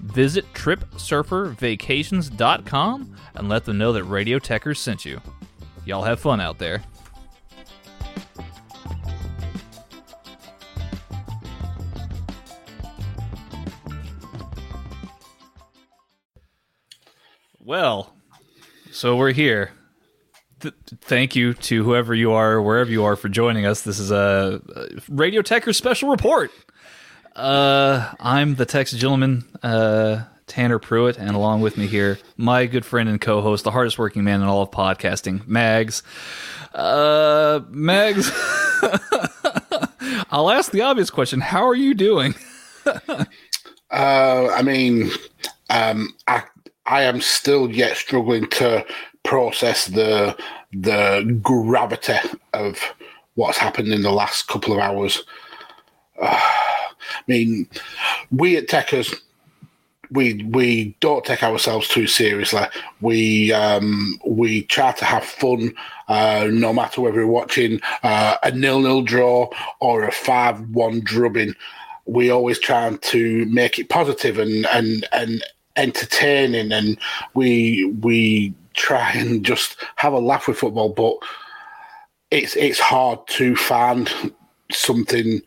Visit TripSurferVacations.com and let them know that Radio Techers sent you. Y'all have fun out there. Well, so we're here. Th- thank you to whoever you are, wherever you are, for joining us. This is a Radio Techers special report. Uh, I'm the Texas gentleman, uh, Tanner Pruitt, and along with me here, my good friend and co-host, the hardest working man in all of podcasting, Mags. Uh, Mags, I'll ask the obvious question: How are you doing? uh, I mean, um, I I am still yet struggling to process the the gravity of what's happened in the last couple of hours. I mean, we at Techers, we we don't take ourselves too seriously. We um, we try to have fun, uh, no matter whether we're watching uh, a nil-nil draw or a five-one drubbing. We always try to make it positive and and and entertaining, and we we try and just have a laugh with football. But it's it's hard to find something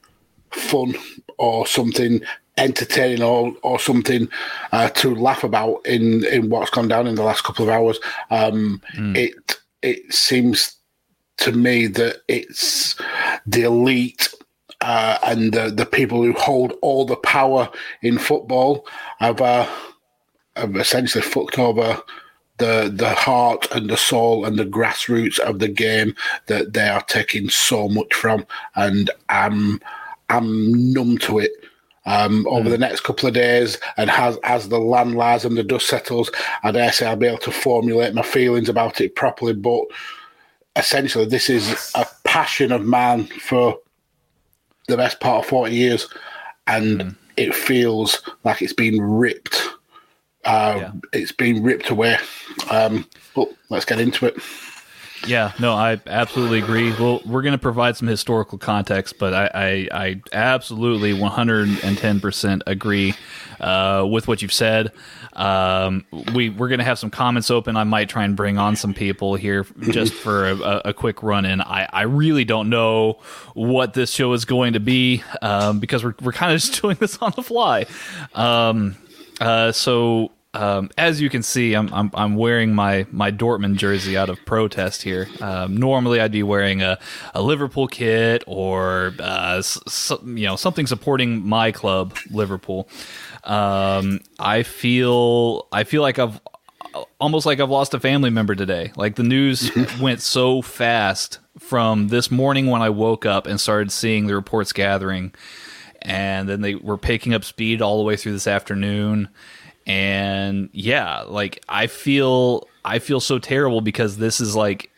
fun or something entertaining or or something uh, to laugh about in in what's gone down in the last couple of hours. Um, mm. It it seems to me that it's the elite. Uh, and the, the people who hold all the power in football have, uh, have essentially fucked over the the heart and the soul and the grassroots of the game that they are taking so much from, and I'm I'm numb to it. Um, over mm. the next couple of days, and as as the land lies and the dust settles, I dare say I'll be able to formulate my feelings about it properly. But essentially, this is a passion of mine for the best part of forty years, and mm. it feels like it's been ripped. Uh, yeah. It's been ripped away. Um, but let's get into it. Yeah, no, I absolutely agree. Well, we're going to provide some historical context, but I, I, I absolutely 110% agree uh, with what you've said. Um, we we're going to have some comments open. I might try and bring on some people here just for a, a quick run in. I, I really don't know what this show is going to be um, because we're we're kind of just doing this on the fly. Um, uh, so um, as you can see, I'm, I'm, I'm wearing my my Dortmund jersey out of protest here. Um, normally, I'd be wearing a, a Liverpool kit or uh, you know something supporting my club, Liverpool. Um, I feel I feel like I've almost like I've lost a family member today. Like the news went so fast from this morning when I woke up and started seeing the reports gathering, and then they were picking up speed all the way through this afternoon and yeah like i feel i feel so terrible because this is like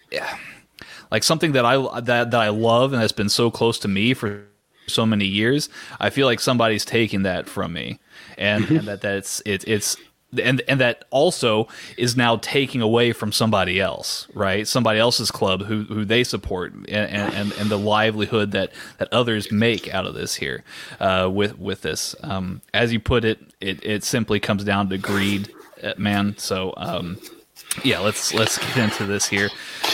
like something that i that, that i love and that's been so close to me for so many years. I feel like somebody's taking that from me. And, and that that's it, it's and and that also is now taking away from somebody else, right? Somebody else's club who who they support, and and, and the livelihood that that others make out of this here, uh, with with this. Um, as you put it, it it simply comes down to greed, uh, man. So. Um, yeah, let's let's get into this here.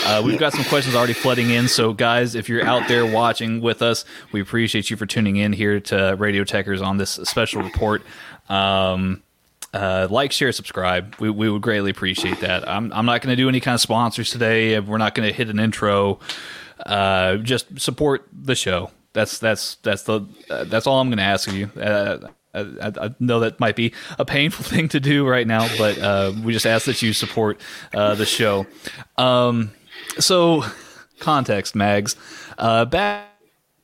Uh, we've got some questions already flooding in. So, guys, if you're out there watching with us, we appreciate you for tuning in here to Radio Techers on this special report. Um, uh, like, share, subscribe. We, we would greatly appreciate that. I'm, I'm not going to do any kind of sponsors today. We're not going to hit an intro. Uh, just support the show. That's that's that's the uh, that's all I'm going to ask of you. Uh, I, I, know that might be a painful thing to do right now, but uh, we just ask that you support uh, the show. Um, so, context, Mags. Uh, back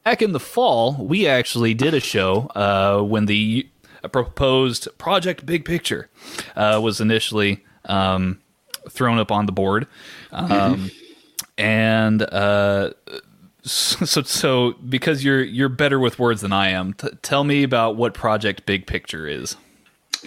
back in the fall, we actually did a show uh, when the a proposed project big picture uh, was initially um, thrown up on the board, um, and uh, so so because you're you're better with words than I am, t- tell me about what project big picture is.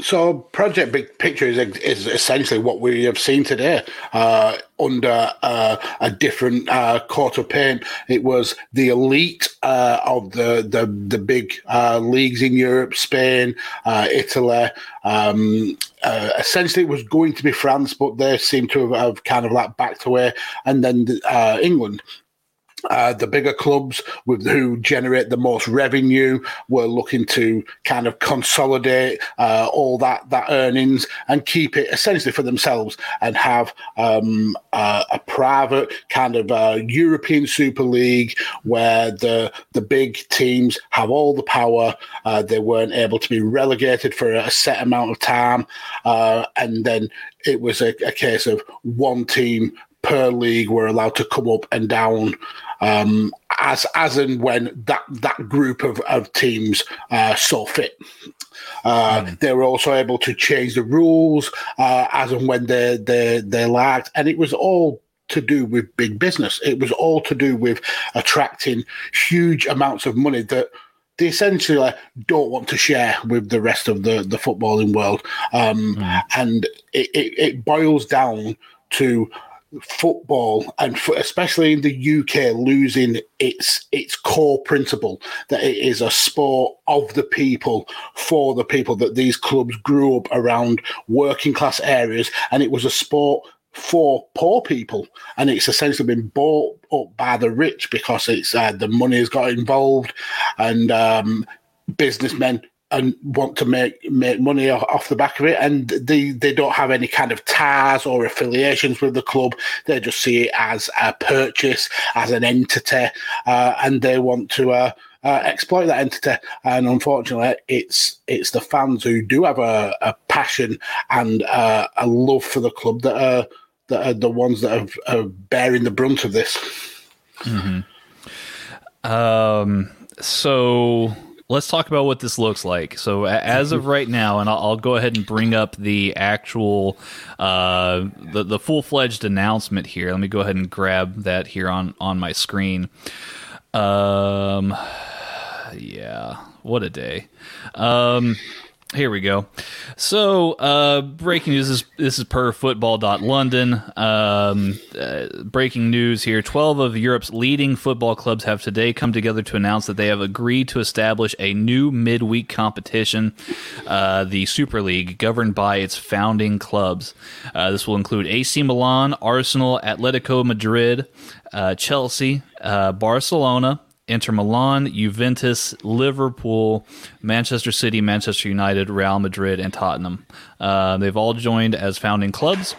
So, Project Big Picture is, is essentially what we have seen today uh, under uh, a different uh, coat of paint. It was the elite uh, of the, the, the big uh, leagues in Europe, Spain, uh, Italy. Um, essentially, it was going to be France, but they seem to have, have kind of like backed away. And then England. Uh, the bigger clubs with who generate the most revenue were looking to kind of consolidate uh, all that that earnings and keep it essentially for themselves and have um, uh, a private kind of uh, European Super League where the the big teams have all the power. Uh, they weren't able to be relegated for a set amount of time, uh, and then it was a, a case of one team per league were allowed to come up and down um, as as and when that that group of, of teams uh, saw fit. Uh, mm. They were also able to change the rules uh, as and when they they they liked, and it was all to do with big business. It was all to do with attracting huge amounts of money that they essentially don't want to share with the rest of the the footballing world, um, mm. and it, it, it boils down to football and especially in the UK losing its its core principle that it is a sport of the people for the people that these clubs grew up around working class areas and it was a sport for poor people. And it's essentially been bought up by the rich because it's uh, the money has got involved and um, businessmen and want to make make money off the back of it, and they they don't have any kind of ties or affiliations with the club. They just see it as a purchase, as an entity, uh, and they want to. Uh, uh, exploit that entity, and unfortunately, it's it's the fans who do have a, a passion and uh, a love for the club that are that are the ones that are, are bearing the brunt of this. Mm-hmm. Um. So let's talk about what this looks like. So as of right now, and I'll, I'll go ahead and bring up the actual, uh, the the full fledged announcement here. Let me go ahead and grab that here on on my screen. Um, yeah, what a day. Um. Here we go. So, uh, breaking news is this is per football.london. Um, uh, breaking news here 12 of Europe's leading football clubs have today come together to announce that they have agreed to establish a new midweek competition, uh, the Super League, governed by its founding clubs. Uh, this will include AC Milan, Arsenal, Atletico Madrid, uh, Chelsea, uh, Barcelona, Inter Milan, Juventus, Liverpool, Manchester City, Manchester United, Real Madrid, and Tottenham. Uh, they've all joined as founding clubs.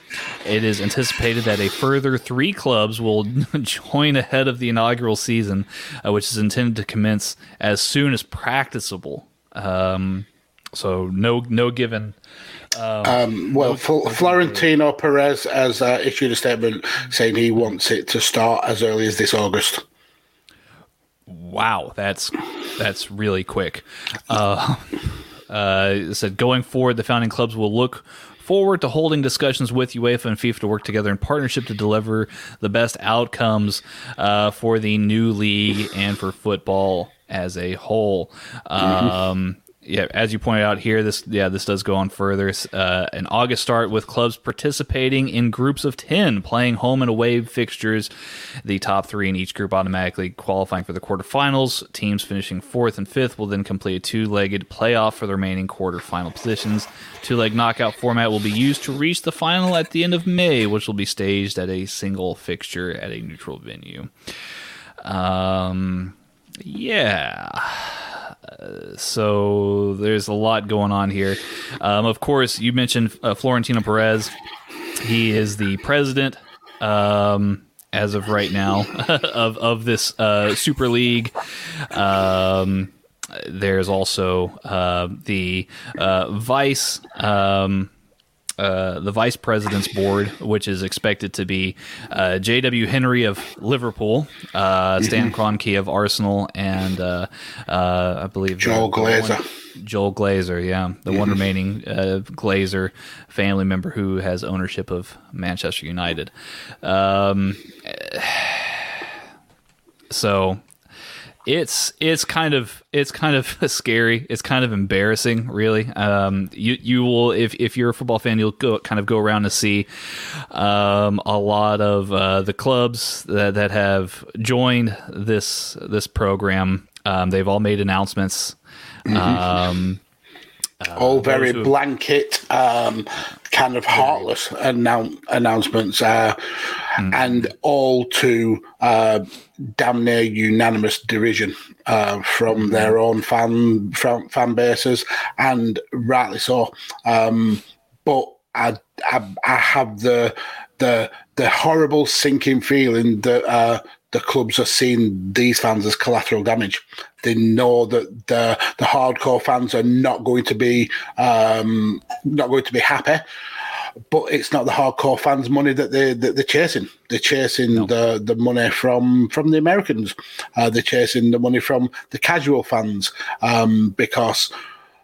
It is anticipated that a further three clubs will join ahead of the inaugural season, uh, which is intended to commence as soon as practicable. Um, so no no given. Um, um, well, no, Florentino Perez has uh, issued a statement saying he wants it to start as early as this August wow, that's that's really quick. Uh, uh, said going forward, the founding clubs will look forward to holding discussions with UEFA and FIFA to work together in partnership to deliver the best outcomes uh, for the new league and for football as a whole. Mm-hmm. Um, yeah, as you pointed out here, this yeah this does go on further. Uh, an August start with clubs participating in groups of ten, playing home and away fixtures. The top three in each group automatically qualifying for the quarterfinals. Teams finishing fourth and fifth will then complete a two-legged playoff for the remaining quarterfinal positions. Two-leg knockout format will be used to reach the final at the end of May, which will be staged at a single fixture at a neutral venue. Um, yeah so there's a lot going on here. Um, of course, you mentioned uh, Florentino Perez. He is the president um, as of right now of of this uh, Super League. Um, there's also uh, the uh, vice. Um, uh, the vice president's board, which is expected to be uh, J.W. Henry of Liverpool, uh, Stan mm-hmm. Kroenke of Arsenal, and uh, uh, I believe Joel Glazer. Joel Glazer, yeah, the one remaining uh, Glazer family member who has ownership of Manchester United. Um, so it's it's kind of it's kind of scary. It's kind of embarrassing, really. Um, you you will if if you're a football fan, you'll go kind of go around to see um, a lot of uh, the clubs that that have joined this this program. Um, they've all made announcements. Um, uh, all very blanket, um, kind of heartless annou- announcements, uh, mm. and all to uh, damn near unanimous derision uh, from mm. their own fan, fan, fan bases, and rightly so. Um, but I, I, I have the the the horrible sinking feeling that uh, the clubs are seeing these fans as collateral damage. They know that the the hardcore fans are not going to be um, not going to be happy. But it's not the hardcore fans' money that they that they're chasing. They're chasing no. the, the money from from the Americans. Uh, they're chasing the money from the casual fans um, because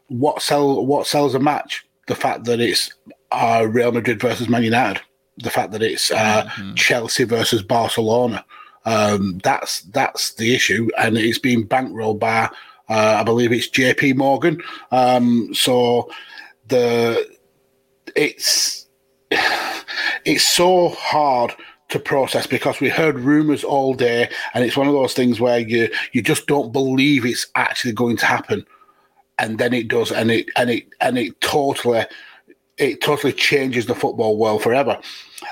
what sell what sells a match? The fact that it's uh, Real Madrid versus Man United. The fact that it's uh, mm-hmm. Chelsea versus Barcelona um, that's that's the issue, and it's being bankrolled by uh, I believe it's J.P. Morgan. Um, so the it's it's so hard to process because we heard rumors all day, and it's one of those things where you you just don't believe it's actually going to happen, and then it does, and it and it and it totally it totally changes the football world forever.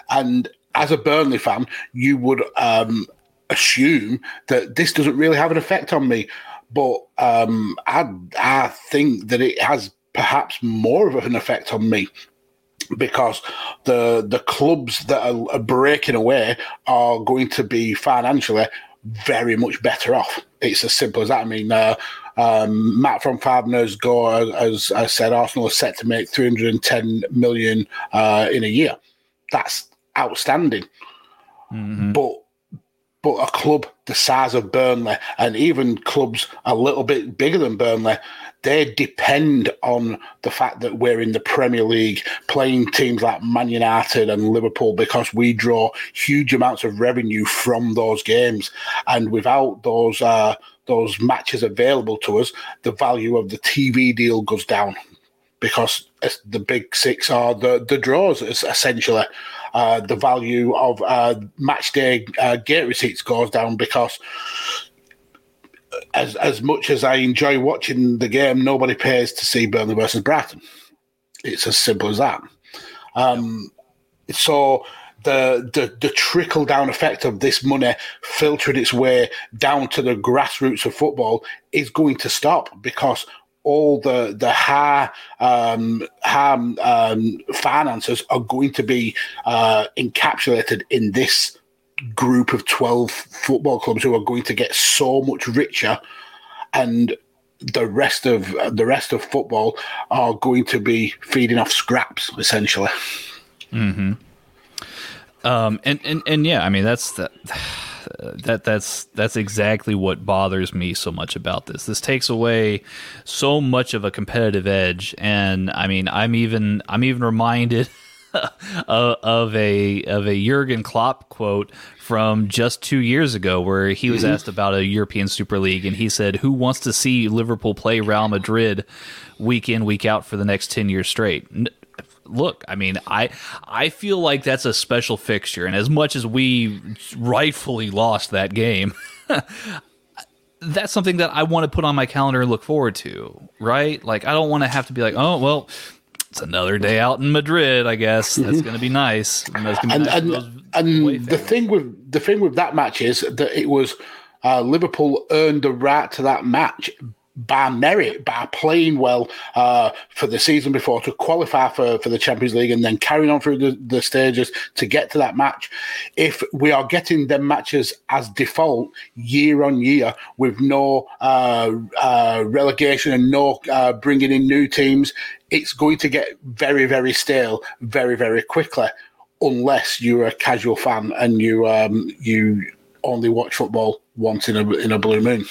And as a Burnley fan, you would um, assume that this doesn't really have an effect on me. But um, I, I think that it has perhaps more of an effect on me because the the clubs that are, are breaking away are going to be financially very much better off. It's as simple as that. I mean, uh, um, Matt from Five Nerds Go as I said, Arsenal is set to make 310 million uh, in a year. That's outstanding. Mm-hmm. But but a club the size of Burnley and even clubs a little bit bigger than Burnley, they depend on the fact that we're in the Premier League playing teams like Man United and Liverpool because we draw huge amounts of revenue from those games. And without those uh, those matches available to us, the value of the TV deal goes down because the big six are the, the draws essentially. Uh, the value of uh, match day uh, gate receipts goes down because as as much as I enjoy watching the game, nobody pays to see Burnley versus Brighton. It's as simple as that. Um, so the, the the trickle down effect of this money filtering its way down to the grassroots of football is going to stop because all the the high um, high um, finances are going to be uh, encapsulated in this group of 12 football clubs who are going to get so much richer and the rest of the rest of football are going to be feeding off scraps essentially mm-hmm. um, and, and and yeah i mean that's the that that's that's exactly what bothers me so much about this. This takes away so much of a competitive edge, and I mean, I'm even I'm even reminded. of a of a Jurgen Klopp quote from just two years ago, where he was asked about a European Super League, and he said, "Who wants to see Liverpool play Real Madrid week in week out for the next ten years straight?" look, I mean, I I feel like that's a special fixture, and as much as we rightfully lost that game. that's something that I want to put on my calendar and look forward to, right? Like I don't want to have to be like, oh well, it's another day out in Madrid. I guess that's going to be nice. And, and, nice and, and the thing with the thing with that match is that it was uh, Liverpool earned the right to that match by merit, by playing well uh, for the season before to qualify for, for the Champions League and then carrying on through the, the stages to get to that match. If we are getting them matches as default year on year with no uh, uh, relegation and no uh, bringing in new teams, it's going to get very, very stale very, very quickly unless you're a casual fan and you um, you only watch football once in a in a blue moon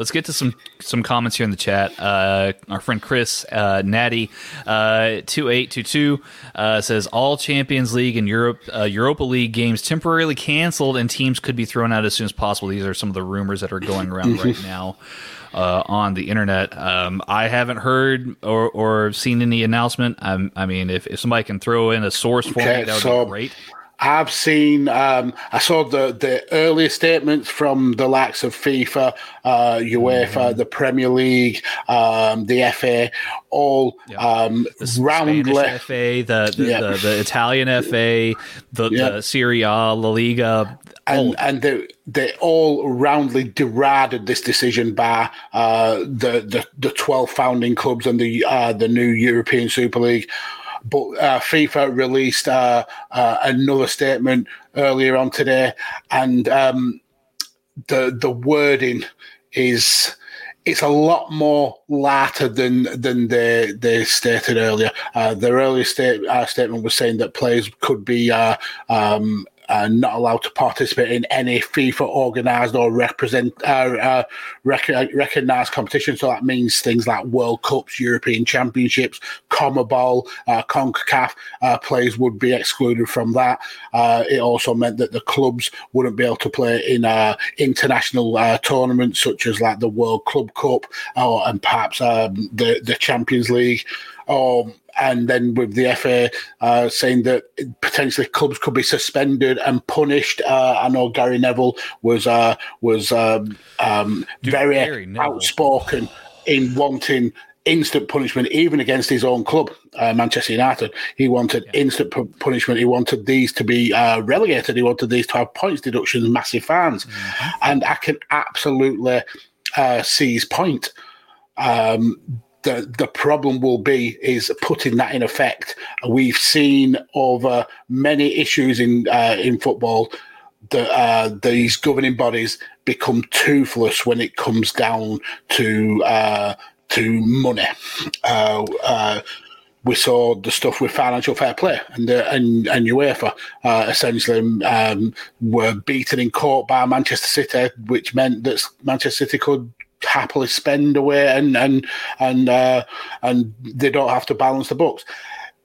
let's get to some some comments here in the chat. Uh, our friend Chris uh, Natty uh, two eight two two uh, says all Champions League and Europe uh, Europa League games temporarily canceled and teams could be thrown out as soon as possible. These are some of the rumors that are going around right now. Uh, on the internet. Um, I haven't heard or, or seen any announcement. Um, I mean, if, if somebody can throw in a source for okay, me, that would so, be great. I've seen, um, I saw the, the earlier statements from the likes of FIFA, uh, UEFA, mm-hmm. the Premier League, um, the FA, all um, the roundly. FA, the the, the, the, Italian FA, the, yeah. the Serie A, La Liga. And, and they, they all roundly derided this decision by uh, the, the, the 12 founding clubs and the, uh, the new European Super League. But uh, FIFA released uh, uh, another statement earlier on today, and um, the the wording is it's a lot more lighter than than they they stated earlier. Uh, their earlier state, uh, statement was saying that players could be uh, um, uh, not allowed to participate in any FIFA organised or represent uh, uh, rec- recognised competition. So that means things like World Cups, European Championships, CONMEBOL, uh, CONCACAF uh, players would be excluded from that. Uh, it also meant that the clubs wouldn't be able to play in uh, international tournaments such as like the World Club Cup or and perhaps um, the the Champions League. Um, and then with the FA uh, saying that potentially clubs could be suspended and punished. Uh, I know Gary Neville was uh, was um, um, very outspoken in wanting instant punishment, even against his own club, uh, Manchester United. He wanted yeah. instant p- punishment. He wanted these to be uh, relegated. He wanted these to have points deductions, massive fines. Mm-hmm. And I can absolutely uh, see his point. Um, the the problem will be is putting that in effect. We've seen over many issues in uh, in football that uh, these governing bodies become toothless when it comes down to uh, to money. Uh, uh, we saw the stuff with financial fair play and and, and UEFA uh, essentially um, were beaten in court by Manchester City, which meant that Manchester City could happily spend away and and and uh, and they don't have to balance the books.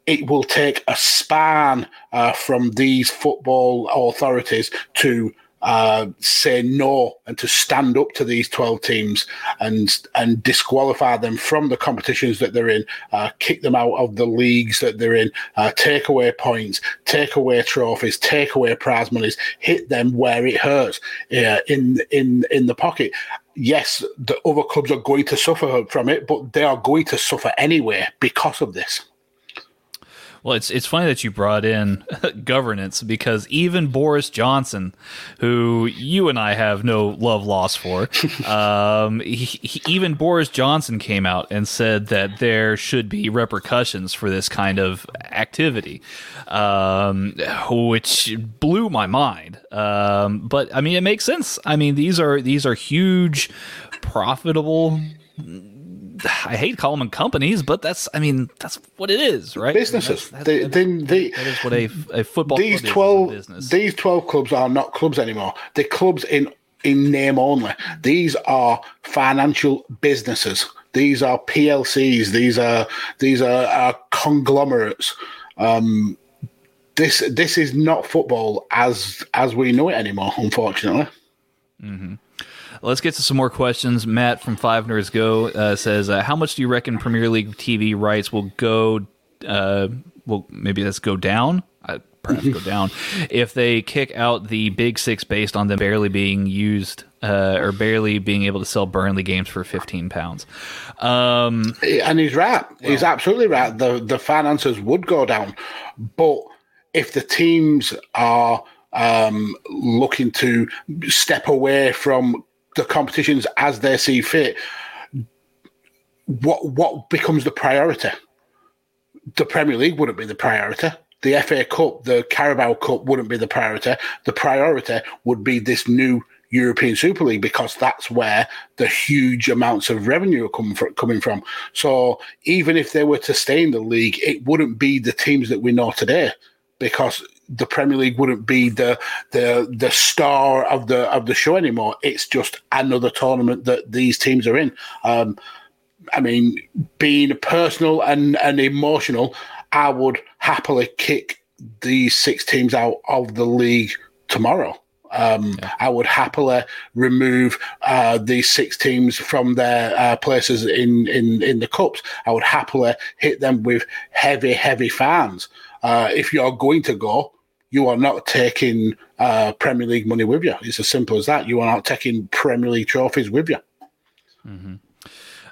It will take a span uh, from these football authorities to uh, say no and to stand up to these 12 teams and and disqualify them from the competitions that they're in, uh, kick them out of the leagues that they're in, uh, take away points, take away trophies, take away prize monies, hit them where it hurts uh, in in in the pocket yes, the other clubs are going to suffer from it, but they are going to suffer anyway because of this. Well, it's it's funny that you brought in governance because even Boris Johnson, who you and I have no love lost for, um, he, he, even Boris Johnson came out and said that there should be repercussions for this kind of activity, um, which blew my mind. Um, but I mean, it makes sense. I mean, these are these are huge, profitable I hate calling them companies, but that's I mean that's what it is, right? Businesses. That's, they, they, they, that is what a, a football. These twelve these twelve clubs are not clubs anymore. They're clubs in in name only. These are financial businesses. These are PLCs. These are these are, are conglomerates. Um, this this is not football as as we know it anymore. Unfortunately. Mm-hmm. Let's get to some more questions. Matt from Five Nerds Go uh, says, uh, "How much do you reckon Premier League TV rights will go? Uh, well, maybe let's go down. Uh, perhaps go down if they kick out the Big Six based on them barely being used uh, or barely being able to sell Burnley games for fifteen pounds." Um, and he's right. Well, he's absolutely right. The the finances would go down, but if the teams are um, looking to step away from the competitions as they see fit, what what becomes the priority? The Premier League wouldn't be the priority. The FA Cup, the Carabao Cup wouldn't be the priority. The priority would be this new European Super League because that's where the huge amounts of revenue are coming from, coming from. So even if they were to stay in the league, it wouldn't be the teams that we know today because the Premier League wouldn't be the the the star of the of the show anymore. It's just another tournament that these teams are in. Um, I mean, being personal and, and emotional, I would happily kick these six teams out of the league tomorrow. Um, yeah. I would happily remove uh, these six teams from their uh, places in, in, in the cups. I would happily hit them with heavy, heavy fans. Uh, if you're going to go, you are not taking uh, Premier League money with you. It's as simple as that. You are not taking Premier League trophies with you. Mm-hmm.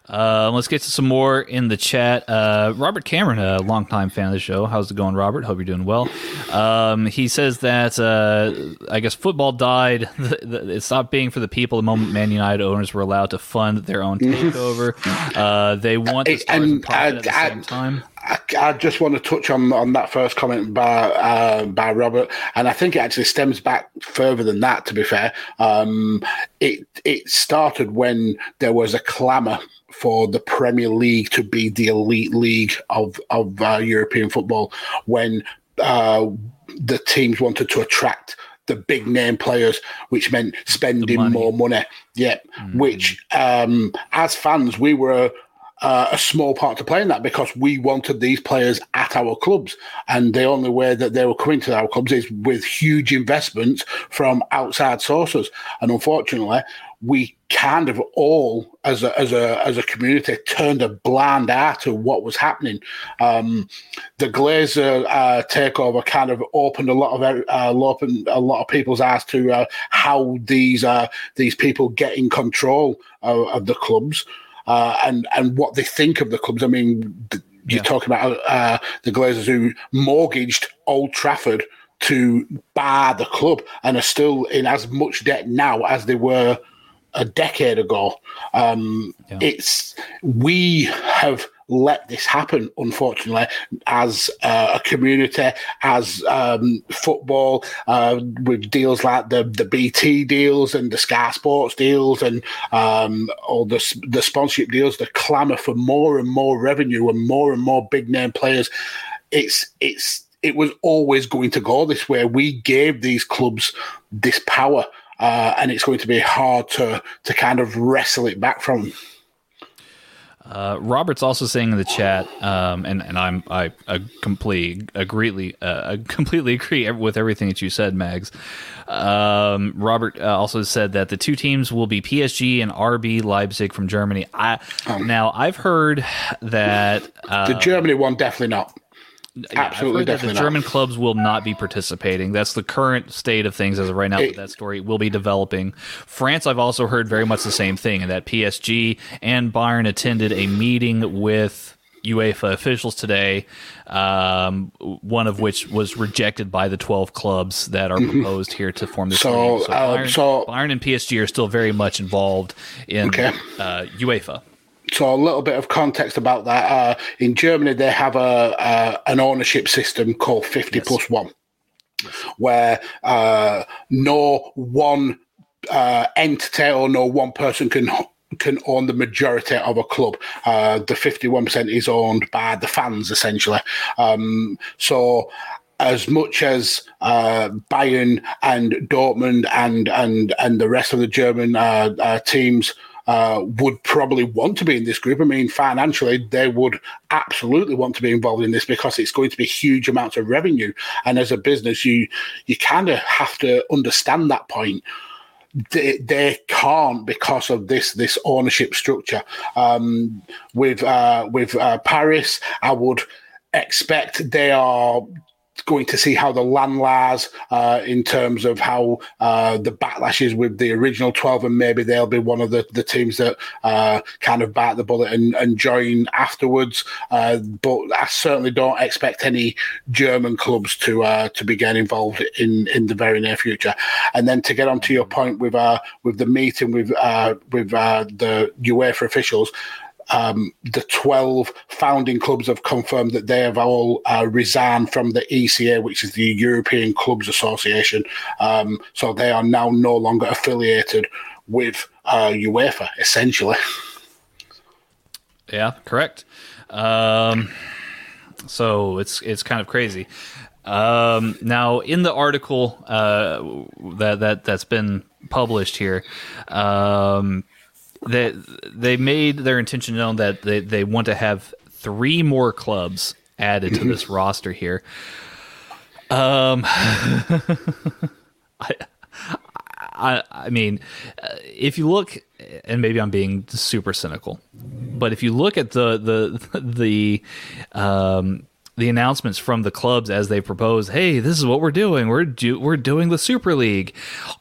Uh, let's get to some more in the chat. Uh, Robert Cameron, a longtime fan of the show. How's it going, Robert? Hope you're doing well. Um, he says that uh, I guess football died. it stopped being for the people the moment Man United owners were allowed to fund their own mm-hmm. takeover. Uh, they want to start and, profit at the same time. I, just want to touch on on that first comment by uh, by Robert, and I think it actually stems back further than that. To be fair, um, it it started when there was a clamour for the Premier League to be the elite league of of uh, European football, when uh, the teams wanted to attract the big name players, which meant spending money. more money. Yeah, mm-hmm. which um, as fans we were uh, a small part to play in that because we wanted these players at our clubs. And the only way that they were coming to our clubs is with huge investments from outside sources. And unfortunately, we kind of all, as a, as a, as a community, turned a blind eye to what was happening. Um, the Glazer uh, takeover kind of opened a lot of uh, opened a lot of people's eyes to uh, how these uh, these people get in control of, of the clubs uh, and and what they think of the clubs. I mean, you're yeah. talking about uh, the Glazers who mortgaged Old Trafford to buy the club and are still in as much debt now as they were a decade ago. Um, yeah. It's we have let this happen, unfortunately, as uh, a community, as um, football, uh, with deals like the, the BT deals and the Sky Sports deals and um, all the, the sponsorship deals, the clamour for more and more revenue and more and more big name players. It's, it's, it was always going to go this way. We gave these clubs this power, uh, and it's going to be hard to, to kind of wrestle it back from. Uh, Robert's also saying in the chat, um, and and I'm I, I completely agree, uh, completely agree with everything that you said, Mags. Um, Robert uh, also said that the two teams will be PSG and RB Leipzig from Germany. I, um, now I've heard that the Germany one definitely not. Absolutely, yeah, the German clubs will not be participating. That's the current state of things as of right now. It, that story will be developing. France, I've also heard very much the same thing, and that PSG and Bayern attended a meeting with UEFA officials today, um, one of which was rejected by the 12 clubs that are mm-hmm. proposed here to form this so, league. So, uh, Bayern, so Bayern and PSG are still very much involved in okay. uh, UEFA so a little bit of context about that. Uh, in Germany, they have a, a, an ownership system called fifty yes. plus one, where uh, no one uh, entity or no one person can can own the majority of a club. Uh, the fifty one percent is owned by the fans essentially. Um, so as much as uh, Bayern and Dortmund and and and the rest of the German uh, uh, teams uh, would probably want to be in this group. I mean, financially, they would absolutely want to be involved in this because it's going to be huge amounts of revenue. And as a business, you you kind of have to understand that point. They, they can't because of this this ownership structure. Um, with uh, with uh, Paris, I would expect they are going to see how the land lies uh, in terms of how uh, the backlash is with the original 12 and maybe they'll be one of the, the teams that uh, kind of bite the bullet and, and join afterwards. Uh, but I certainly don't expect any German clubs to uh, to be getting involved in, in the very near future. And then to get on to your point with uh, with the meeting with with the UEFA officials um, the 12 founding clubs have confirmed that they have all uh, resigned from the ECA, which is the European Clubs Association. Um, so they are now no longer affiliated with uh, UEFA, essentially. Yeah, correct. Um, so it's it's kind of crazy. Um, now, in the article uh, that that that's been published here, um, they, they made their intention known that they, they want to have three more clubs added to this roster here. Um, I, I, I mean, uh, if you look, and maybe I'm being super cynical, but if you look at the the the um, the announcements from the clubs as they propose, hey, this is what we're doing. We're do- we're doing the Super League.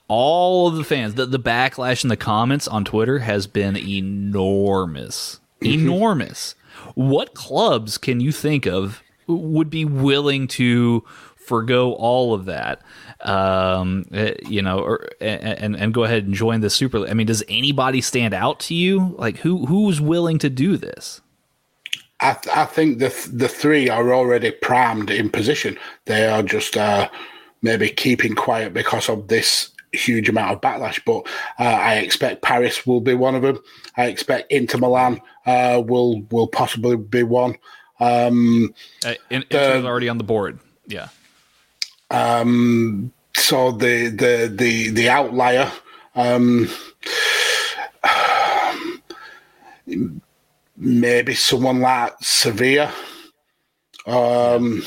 All of the fans, the, the backlash in the comments on Twitter has been enormous, enormous. What clubs can you think of would be willing to forgo all of that? um, eh, you know, or, and and go ahead and join the Super League. I mean, does anybody stand out to you? Like who who's willing to do this? I, th- I think the th- the three are already primed in position. They are just uh, maybe keeping quiet because of this huge amount of backlash. But uh, I expect Paris will be one of them. I expect Inter Milan uh, will will possibly be one. Um, uh, Inter's already on the board. Yeah. Um, so the the the the outlier. Um, maybe someone like Sevilla. Um,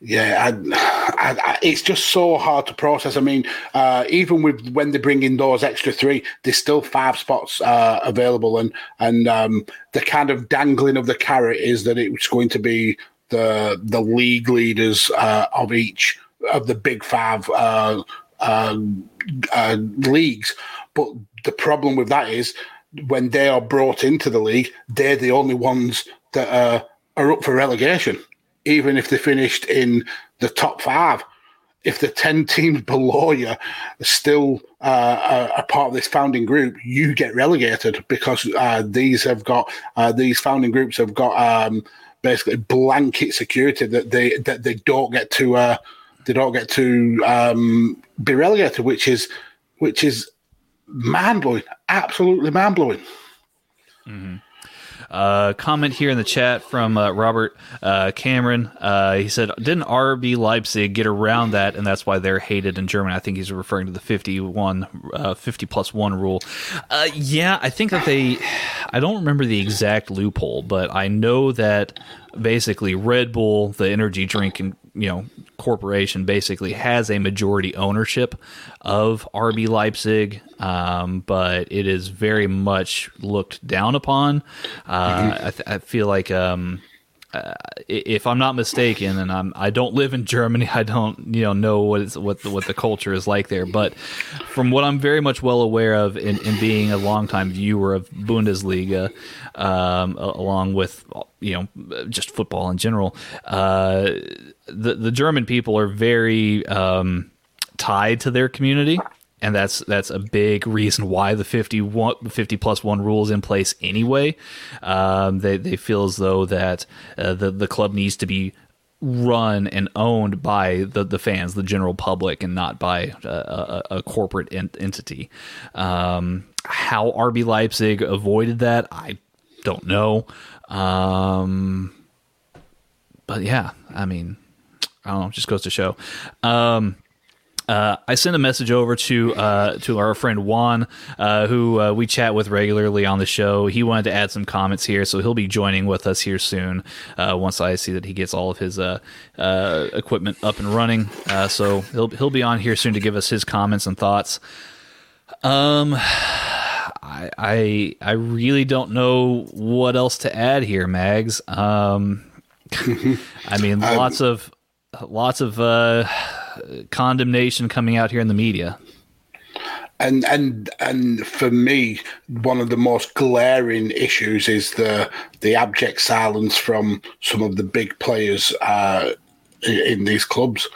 yeah, I, I, I, it's just so hard to process. I mean, uh, even with when they bring in those extra three, there's still five spots uh, available, and and um, the kind of dangling of the carrot is that it's going to be the the league leaders uh, of each of the big five uh, uh, uh, leagues. But the problem with that is when they are brought into the league, they're the only ones that are, are up for relegation, even if they finished in the top five. If the 10 teams below you are still uh, a, part of this founding group, you get relegated because uh, these have got, uh, these founding groups have got um, basically blanket security that they that they don't get to uh, they don't get to um, be relegated, which is which is mind blowing, absolutely mind blowing. Mm-hmm. Uh, comment here in the chat from uh, Robert uh, Cameron. Uh, he said, "Didn't RB Leipzig get around that, and that's why they're hated in Germany?" I think he's referring to the 51, uh, 50 plus one rule. Uh, yeah, I think that they. I don't remember the exact loophole, but I know that basically Red Bull, the energy drink you know corporation, basically has a majority ownership of RB Leipzig, um, but it is very much looked down upon. Uh, mm-hmm. I, th- I, feel like. Um, if I'm not mistaken, and I'm I don't live in Germany, I don't you know know what is what the, what the culture is like there. But from what I'm very much well aware of, in, in being a longtime viewer of Bundesliga, um, along with you know just football in general, uh, the the German people are very um, tied to their community and that's that's a big reason why the 50, 50 plus one rule is in place anyway. Um, they they feel as though that uh, the the club needs to be run and owned by the, the fans, the general public, and not by a, a, a corporate ent- entity. Um, how RB Leipzig avoided that, I don't know. Um, but yeah, I mean, I don't know. Just goes to show. Um, uh, I sent a message over to uh, to our friend Juan, uh, who uh, we chat with regularly on the show. He wanted to add some comments here, so he'll be joining with us here soon. Uh, once I see that he gets all of his uh, equipment up and running, so he'll he'll be on here soon to give us his comments and thoughts. Um, I I, I really don't know what else to add here, Mags. Um, I mean, um, lots of lots of condemnation coming out here in the media. And and and for me, one of the most glaring issues is the the abject silence from some of the big players uh, in these clubs.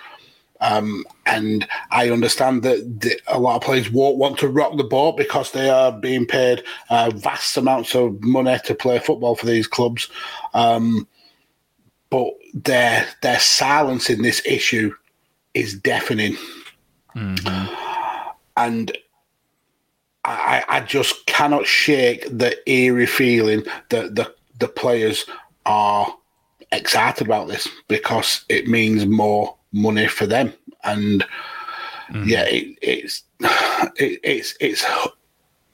Um, and I understand that the, a lot of players won't want to rock the boat because they are being paid uh, vast amounts of money to play football for these clubs. Um, but their their silence in this issue is deafening. Mm-hmm. And I, I just cannot shake the eerie feeling that the, the players are excited about this because it means more money for them. And mm. yeah, it, it's it, it's it's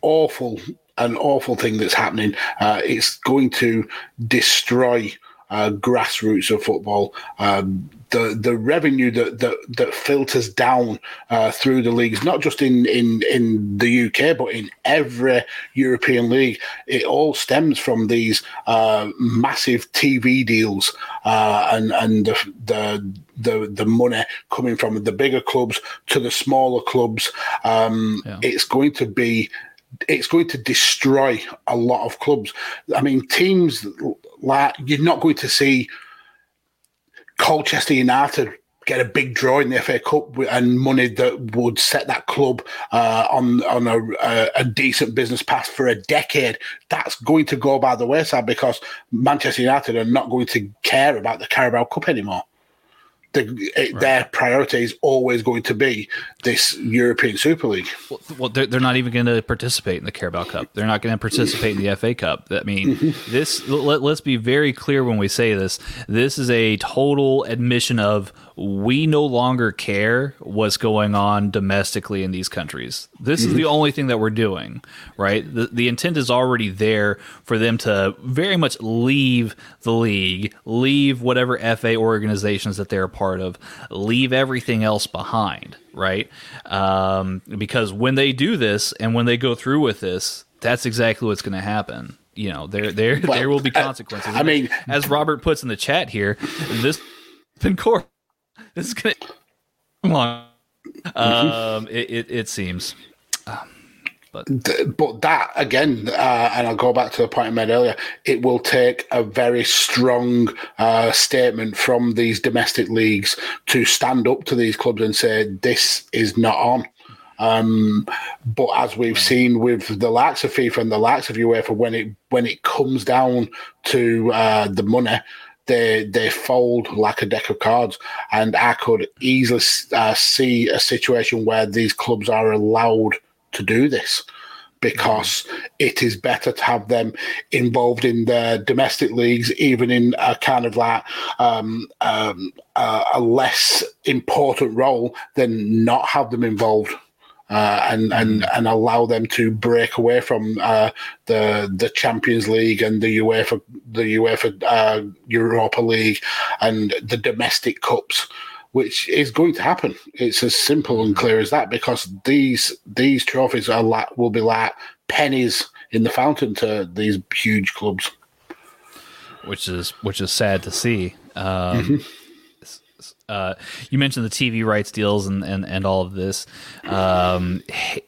awful, an awful thing that's happening. Uh, it's going to destroy uh, grassroots of football. Um, the the revenue that that, that filters down uh, through the leagues, not just in, in in the UK, but in every European league, it all stems from these uh, massive TV deals uh, and and the, the the the money coming from the bigger clubs to the smaller clubs. Um, yeah. It's going to be it's going to destroy a lot of clubs. I mean, teams like you're not going to see Colchester United get a big draw in the FA Cup and money that would set that club uh, on on a, a, a, decent business path for a decade. That's going to go by the wayside because Manchester United are not going to care about the Carabao Cup anymore the, right. their priority is always going to be this European Super League. Well, well they're, they're, not even going to participate in the Carabao Cup. They're not going to participate in the FA Cup. I mean, mm-hmm. this. Let, let's be very clear when we say this. This is a total admission of we no longer care what's going on domestically in these countries. This mm-hmm. is the only thing that we're doing, right? The, the intent is already there for them to very much leave the league, leave whatever FA organizations that they're a part of, leave everything else behind, right? Um, because when they do this and when they go through with this, that's exactly what's going to happen. You know, there there well, there will be consequences. I mean, as Robert puts in the chat here, this been court this is gonna come on. Um, it, it, it seems. Um, but. but that again, uh, and I'll go back to the point I made earlier. It will take a very strong uh, statement from these domestic leagues to stand up to these clubs and say this is not on. Um, but as we've seen with the likes of FIFA and the likes of UEFA, when it when it comes down to uh, the money, they they fold like a deck of cards, and I could easily uh, see a situation where these clubs are allowed to do this because it is better to have them involved in the domestic leagues, even in a kind of like um, um, uh, a less important role, than not have them involved uh, and and mm. and allow them to break away from uh, the the Champions League and the UEFA the UEFA uh, Europa League and the domestic cups, which is going to happen. It's as simple and clear as that because these these trophies are like will be like pennies in the fountain to these huge clubs, which is which is sad to see. Um, mm-hmm uh, you mentioned the TV rights deals and, and, and all of this. Um,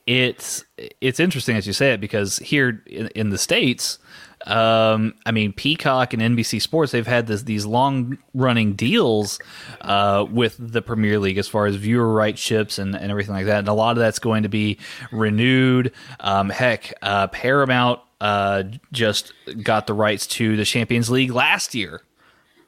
it's it's interesting as you say it because here in, in the states, um, I mean Peacock and NBC Sports they've had this these long running deals uh, with the Premier League as far as viewer rights ships and, and everything like that, and a lot of that's going to be renewed. Um, heck, uh, Paramount uh, just got the rights to the Champions League last year,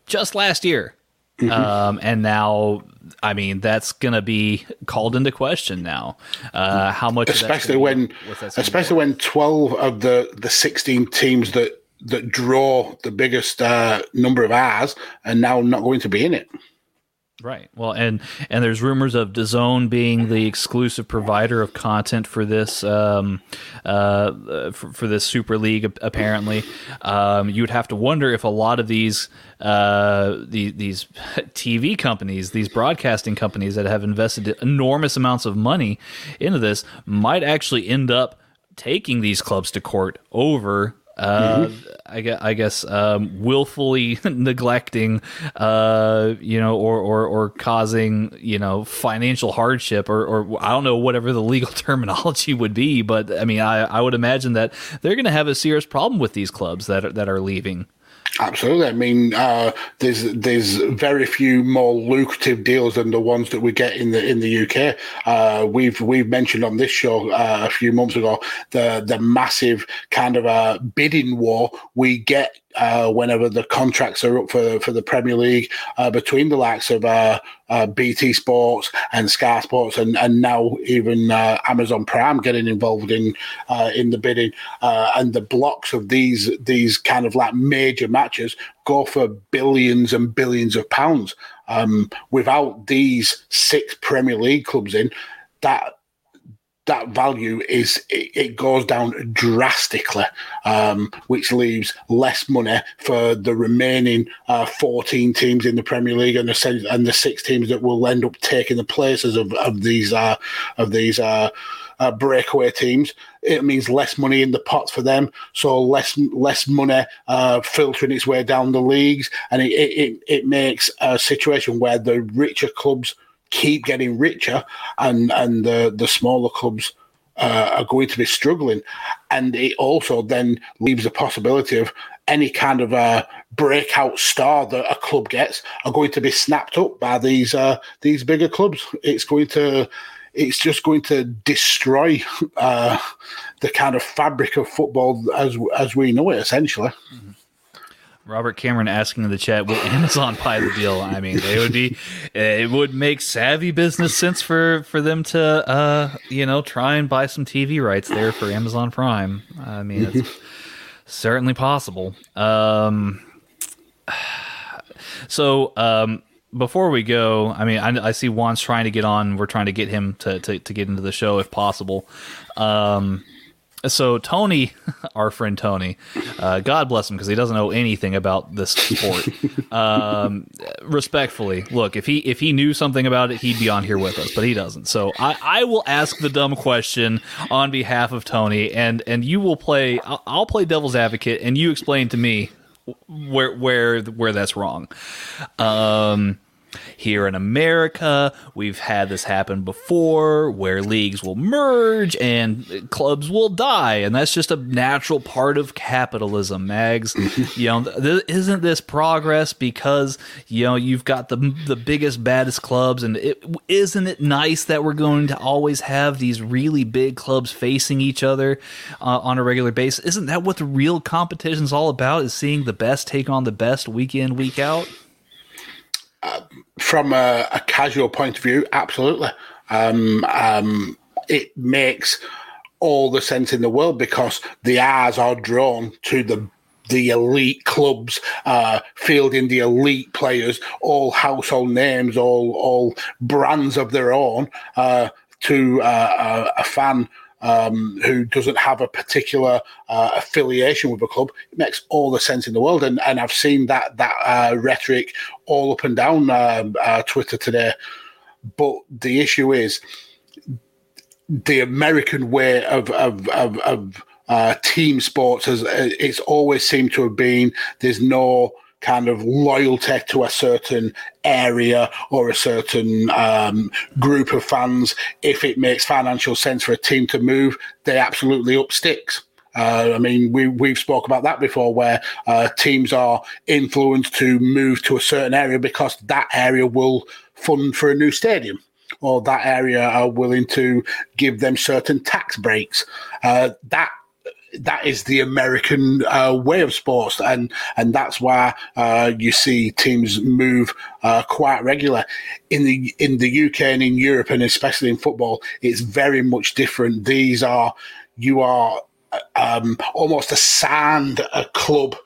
just last year. Mm-hmm. Um, and now, I mean, that's going to be called into question now. Uh, how much, especially when, especially when twelve of the the sixteen teams that that draw the biggest uh, number of hours are now not going to be in it. Right. Well, and and there's rumors of DAZN being the exclusive provider of content for this um, uh, for, for, this Super League. Apparently, um, you would have to wonder if a lot of these uh, the, these TV companies, these broadcasting companies that have invested enormous amounts of money into this, might actually end up taking these clubs to court over mm-hmm. I guess, I guess um, willfully neglecting, uh, you know, or, or, or causing, you know, financial hardship, or, or I don't know whatever the legal terminology would be, but I mean, I, I would imagine that they're going to have a serious problem with these clubs that are, that are leaving. Absolutely. I mean, uh, there's there's very few more lucrative deals than the ones that we get in the in the UK. Uh, we've we've mentioned on this show uh, a few months ago the the massive kind of a bidding war we get uh, whenever the contracts are up for for the Premier League uh, between the likes of uh, uh BT Sports and Sky Sports, and, and now even uh, Amazon Prime getting involved in uh, in the bidding, and the blocks of these these kind of like major matches go for billions and billions of pounds. Um, without these six Premier League clubs in, that that value is it, it goes down drastically, um, which leaves less money for the remaining uh, 14 teams in the Premier League and the and the six teams that will end up taking the places of, of these uh, of these uh, uh, breakaway teams. It means less money in the pot for them, so less less money uh, filtering its way down the leagues, and it, it it makes a situation where the richer clubs keep getting richer, and and the the smaller clubs uh, are going to be struggling, and it also then leaves the possibility of any kind of a breakout star that a club gets are going to be snapped up by these uh, these bigger clubs. It's going to it's just going to destroy uh, the kind of fabric of football as as we know it, essentially. Mm-hmm. Robert Cameron asking in the chat, "Will Amazon buy the deal?" I mean, they would be. It would make savvy business sense for for them to, uh, you know, try and buy some TV rights there for Amazon Prime. I mean, it's certainly possible. Um, so, um, before we go, I mean, I, I, see Juan's trying to get on. We're trying to get him to to, to get into the show if possible. Um, so Tony, our friend Tony, uh, God bless him because he doesn't know anything about this sport. um, respectfully, look if he if he knew something about it, he'd be on here with us, but he doesn't. So I, I will ask the dumb question on behalf of Tony, and and you will play. I'll, I'll play devil's advocate, and you explain to me where where where that's wrong. Um, here in America, we've had this happen before where leagues will merge and clubs will die. And that's just a natural part of capitalism, Mags. you know, th- isn't this progress because, you know, you've got the, the biggest, baddest clubs? And it, isn't it nice that we're going to always have these really big clubs facing each other uh, on a regular basis? Isn't that what the real competition is all about? Is seeing the best take on the best week in, week out? From a, a, casual point of view, absolutely. Um, um, it makes all the sense in the world because the eyes are drawn to the the elite clubs, uh, fielding the elite players, all household names, all all brands of their own, uh, to uh, a fan um, who doesn't have a particular uh, affiliation with a club, it makes all the sense in the world. And, and I've seen that that uh, rhetoric all up and down um, uh, Twitter today. But the issue is the American way of of of, of uh, team sports has it's always seemed to have been there's no kind of loyalty to a certain area or a certain um, group of fans. If it makes financial sense for a team to move, they absolutely up sticks. Uh, I mean, we we've spoke about that before, where uh, teams are influenced to move to a certain area because that area will fund for a new stadium, or that area are willing to give them certain tax breaks. Uh, that that is the American uh, way of sports, and and that's why uh, you see teams move uh, quite regular in the in the UK and in Europe, and especially in football. It's very much different. These are you are um, almost assigned a club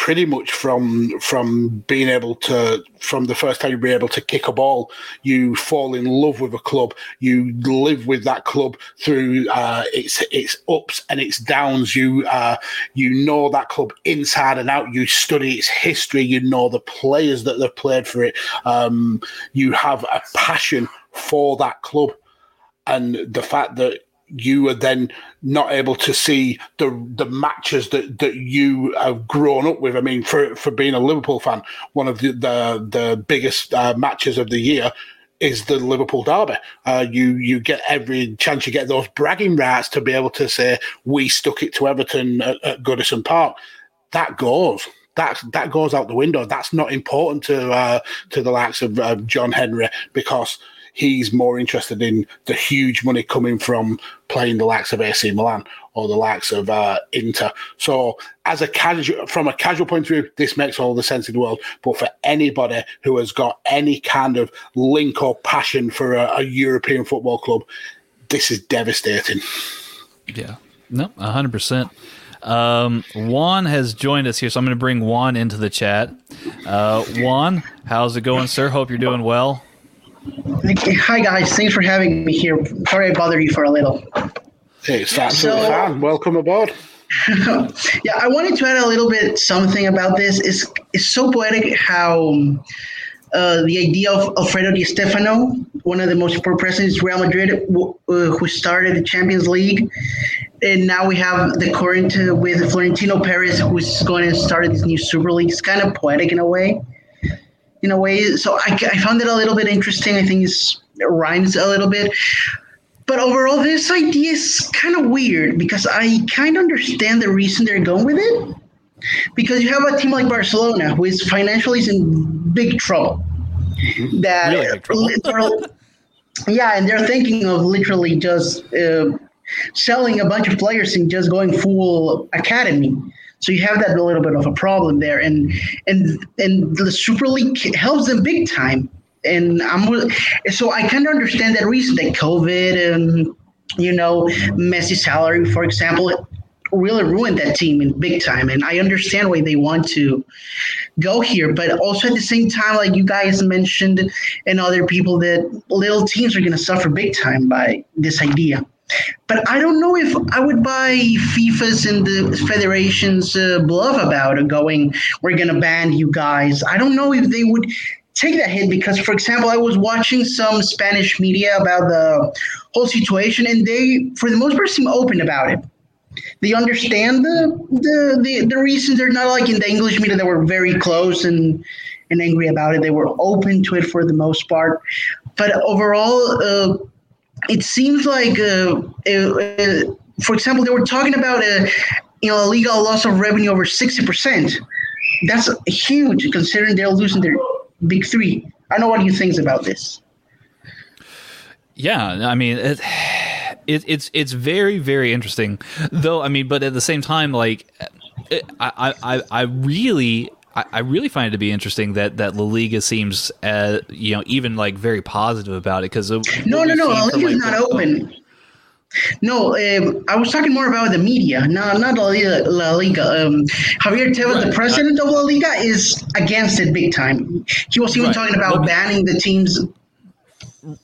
pretty much from from being able to from the first time you be able to kick a ball you fall in love with a club. You live with that club through uh, its its ups and its downs. You uh, you know that club inside and out. You study its history. You know the players that they've played for it. Um, you have a passion for that club. And the fact that you are then not able to see the the matches that, that you have grown up with. I mean, for for being a Liverpool fan, one of the the, the biggest uh, matches of the year is the Liverpool derby. Uh, you you get every chance you get those bragging rights to be able to say we stuck it to Everton at, at Goodison Park. That goes. That that goes out the window. That's not important to uh, to the likes of John Henry because he's more interested in the huge money coming from playing the likes of AC Milan or the likes of uh, Inter. So, as a casual, from a casual point of view, this makes all the sense in the world. But for anybody who has got any kind of link or passion for a, a European football club, this is devastating. Yeah, no, hundred percent. Um, Juan has joined us here, so I'm going to bring Juan into the chat. Uh, Juan, how's it going, sir? Hope you're doing well. Hi guys, thanks for having me here. Sorry I bothered you for a little. Hey, it's absolutely so, fine. Welcome aboard. yeah, I wanted to add a little bit something about this. It's it's so poetic how uh, the idea of Alfredo Di Stefano, one of the most important presidents Real Madrid, uh, who started the Champions League, and now we have the current uh, with Florentino Perez, who's going to start this new Super League. It's kind of poetic in a way. In a way, so I, I found it a little bit interesting. I think it rhymes a little bit. But overall, this idea is kind of weird because I kind of understand the reason they're going with it. Because you have a team like Barcelona who is financially in big trouble. Mm-hmm. That really big trouble. yeah, and they're thinking of literally just uh, selling a bunch of players and just going full academy. So you have that little bit of a problem there, and and and the Super League helps them big time and I'm so I kind of understand that reason that COVID and you know Messi's salary, for example, really ruined that team in big time. And I understand why they want to go here, but also at the same time, like you guys mentioned, and other people, that little teams are going to suffer big time by this idea. But I don't know if I would buy FIFA's and the federation's uh, bluff about going, we're going to ban you guys. I don't know if they would take that hit because, for example, I was watching some Spanish media about the whole situation, and they, for the most part, seem open about it. They understand the the the, the reasons. They're not like in the English media that were very close and and angry about it. They were open to it for the most part, but overall, uh, it seems like, uh, uh, for example, they were talking about a you know a legal loss of revenue over sixty percent. That's huge considering they're losing their big three. I know what you think about this. Yeah, I mean, it, it, it's it's very very interesting, though. I mean, but at the same time, like, I I I really I, really find it to be interesting that that La Liga seems, uh, you know, even like very positive about it because no, no, no, La Liga is not open. No, um, I was talking more about the media, no, not La Liga. La Liga. Um, Javier Tebas, right. the president of La Liga, is against it big time. He was even right. talking about banning the teams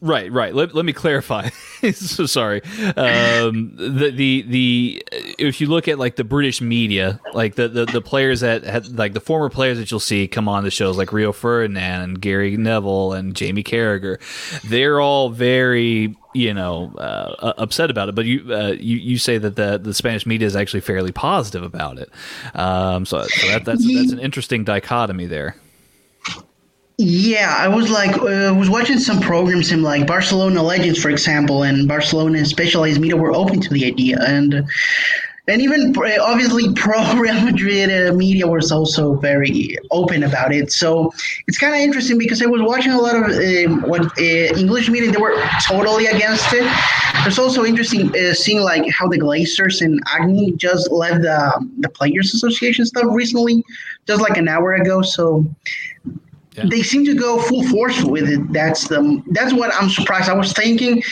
Right, right. Let, let me clarify. so sorry. Um, the the the if you look at like the British media, like the the, the players that had, like the former players that you'll see come on the shows, like Rio Ferdinand and Gary Neville and Jamie Carragher, they're all very you know uh, upset about it. But you uh, you you say that the the Spanish media is actually fairly positive about it. Um, so, that, that's that's an interesting dichotomy there. Yeah, I was like, uh, was watching some programs in like Barcelona Legends, for example, and Barcelona specialized media were open to the idea, and and even uh, obviously pro Real Madrid uh, media was also very open about it. So it's kind of interesting because I was watching a lot of uh, what uh, English media they were totally against it. It's also interesting uh, seeing like how the Glazers and Agnelli just left the the Players Association stuff recently, just like an hour ago. So yeah. they seem to go full force with it. That's the that's what I'm surprised. I was thinking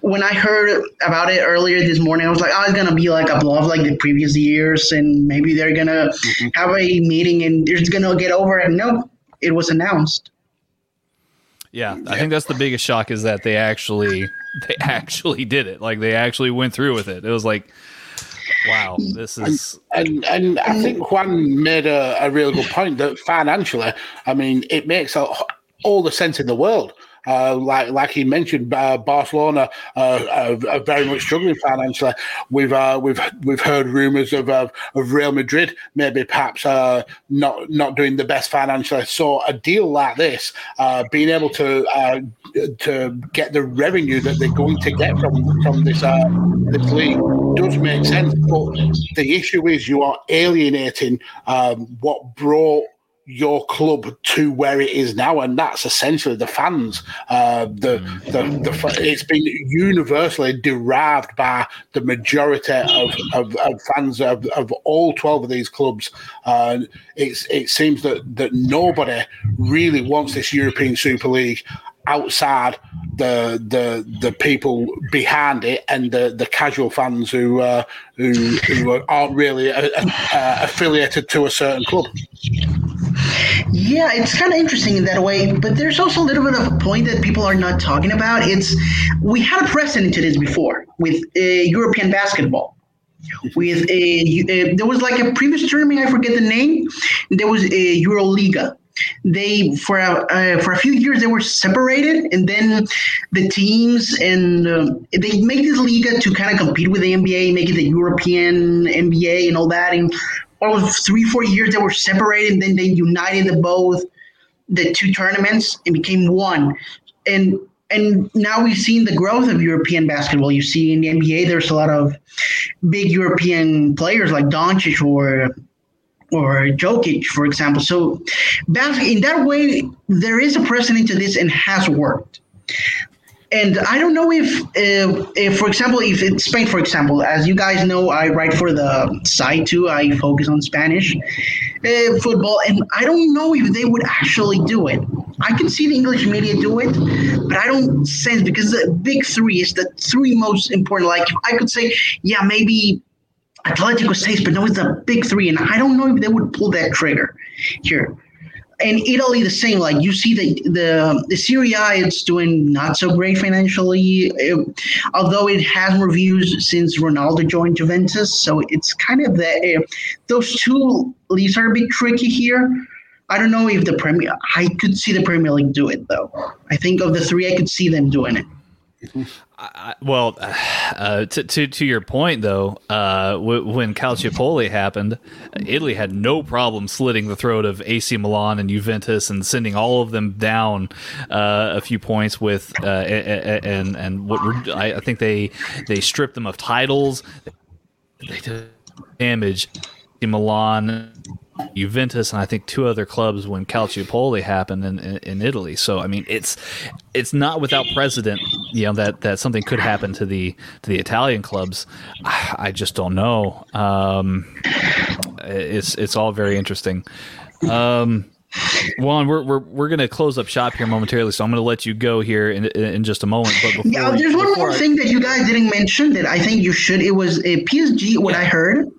when I heard about it earlier this morning, I was like, oh, it's gonna be like a bluff like the previous years, and maybe they're gonna mm-hmm. have a meeting and it's gonna get over. And no, it was announced. Yeah, I think that's the biggest shock is that they actually they actually did it. Like they actually went through with it. It was like Wow, this is and and, and I think Juan made a, a real good point that financially, I mean, it makes all the sense in the world. Uh, like like he mentioned, uh, Barcelona uh, are, very much struggling financially. We've uh, we've we've heard rumours of, of Real Madrid maybe perhaps uh, not not doing the best financially. So a deal like this, being able to to get the revenue that they're going to get from from this this league does make sense. But the issue is you are alienating um, what brought your club to where it is now, and that's essentially the fans. Uh, the, the, the it's been universally derived by the majority of, of, of fans of, of all twelve of these clubs. Uh, it's it seems that that nobody really wants this European Super League outside the the the people behind it and the, the casual fans who uh, who who aren't really uh, uh, affiliated to a certain club. Yeah, it's kind of interesting in that way, but there's also a little bit of a point that people are not talking about. It's we had a precedent to this before with uh, European basketball. With a, uh, there was like a previous tournament, I forget the name. There was a EuroLiga, they for a, uh, for a few years they were separated, and then the teams and uh, they make this liga to kind of compete with the NBA, make it the European NBA and all that. And all of three four years they were separated, and then they united the both the two tournaments and became one. And and now we've seen the growth of European basketball. You see in the NBA, there's a lot of big European players like Doncic or or Jokic, for example. So, in that way, there is a precedent to this and has worked. And I don't know if, uh, if, for example, if in Spain, for example, as you guys know, I write for the site too. I focus on Spanish uh, football, and I don't know if they would actually do it. I can see the English media do it, but I don't sense because the big three is the three most important. Like I could say, yeah, maybe Atletico says, but no, it's the big three, and I don't know if they would pull that trigger here. And Italy, the same. Like you see the the the Serie A, it's doing not so great financially, it, although it has reviews since Ronaldo joined Juventus. So it's kind of that uh, those two leagues are a bit tricky here. I don't know if the Premier. I could see the Premier League do it though. I think of the three, I could see them doing it. I, well, uh, to, to to your point though, uh, w- when Calciopoli happened, Italy had no problem slitting the throat of AC Milan and Juventus and sending all of them down uh, a few points with uh, and and what I, I think they they stripped them of titles. They did damage. Milan Juventus and I think two other clubs when Calciopoli happened in, in, in, Italy. So I mean, it's it's not without precedent, you know, that, that something could happen to the to the Italian clubs. I just don't know. Um, it's it's all very interesting. Um, Juan, we're we're we're gonna close up shop here momentarily, so I'm gonna let you go here in in just a moment. But yeah, there's one more I, thing that you guys didn't mention that I think you should. It was a PSG. What yeah. I heard